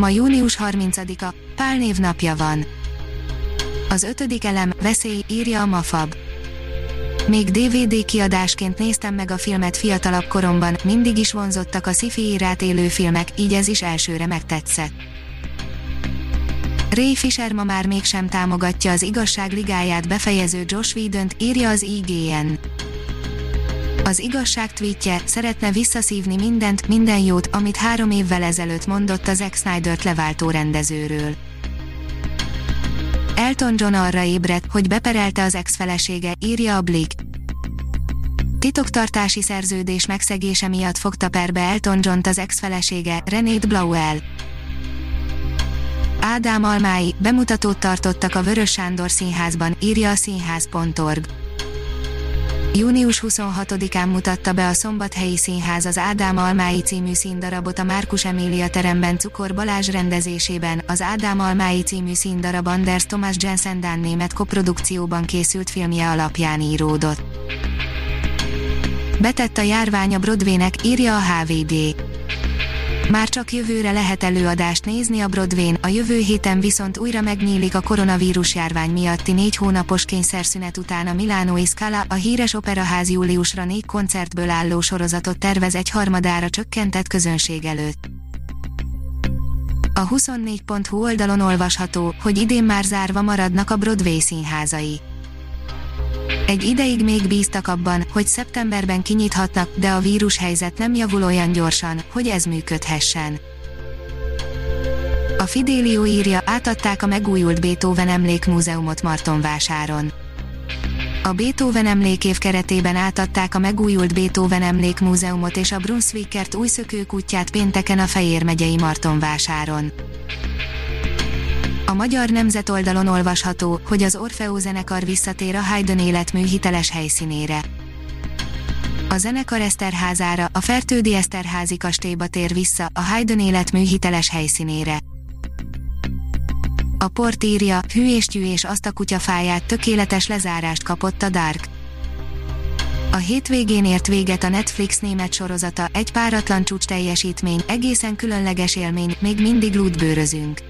Ma június 30-a, Pál név napja van. Az ötödik elem, veszély, írja a Mafab. Még DVD kiadásként néztem meg a filmet fiatalabb koromban, mindig is vonzottak a sci-fi írát élő filmek, így ez is elsőre megtetszett. Ray Fisher ma már mégsem támogatja az igazság ligáját befejező Josh whedon írja az IGN. Az igazság tweetje szeretne visszaszívni mindent, minden jót, amit három évvel ezelőtt mondott az Zack Snyder-t leváltó rendezőről. Elton John arra ébredt, hogy beperelte az ex-felesége, írja a Blick. Titoktartási szerződés megszegése miatt fogta perbe Elton John-t az ex-felesége, Renét Blauel. Ádám Almái bemutatót tartottak a Vörös Sándor Színházban, írja a színház.org. Június 26-án mutatta be a Szombathelyi Színház az Ádám Almái című színdarabot a Márkus Emília teremben Cukor Balázs rendezésében, az Ádám Almái című színdarab Anders Thomas Jensen Dán német koprodukcióban készült filmje alapján íródott. Betett a járvány a Broadwaynek, írja a HVD. Már csak jövőre lehet előadást nézni a Broadway-n, a jövő héten viszont újra megnyílik a koronavírus járvány miatti négy hónapos kényszerszünet után a Milánói Scala, a híres operaház júliusra négy koncertből álló sorozatot tervez egy harmadára csökkentett közönség előtt. A 24.hu oldalon olvasható, hogy idén már zárva maradnak a Broadway színházai. Egy ideig még bíztak abban, hogy szeptemberben kinyithatnak, de a vírushelyzet nem javul olyan gyorsan, hogy ez működhessen. A Fidelio írja, átadták a megújult Beethoven emlékmúzeumot Martonvásáron. A Beethoven emlékév keretében átadták a megújult Beethoven emlékmúzeumot és a Brunswickert új szökőkutyát pénteken a Fejér megyei Martonvásáron. A Magyar Nemzet oldalon olvasható, hogy az Orfeo zenekar visszatér a Haydn életmű hiteles helyszínére. A zenekar Eszterházára, a Fertődi Eszterházi kastélyba tér vissza, a Haydn életmű hiteles helyszínére. A port írja, hű és tyű és azt a kutyafáját tökéletes lezárást kapott a Dark. A hétvégén ért véget a Netflix német sorozata, egy páratlan csúcs teljesítmény, egészen különleges élmény, még mindig lútbőrözünk.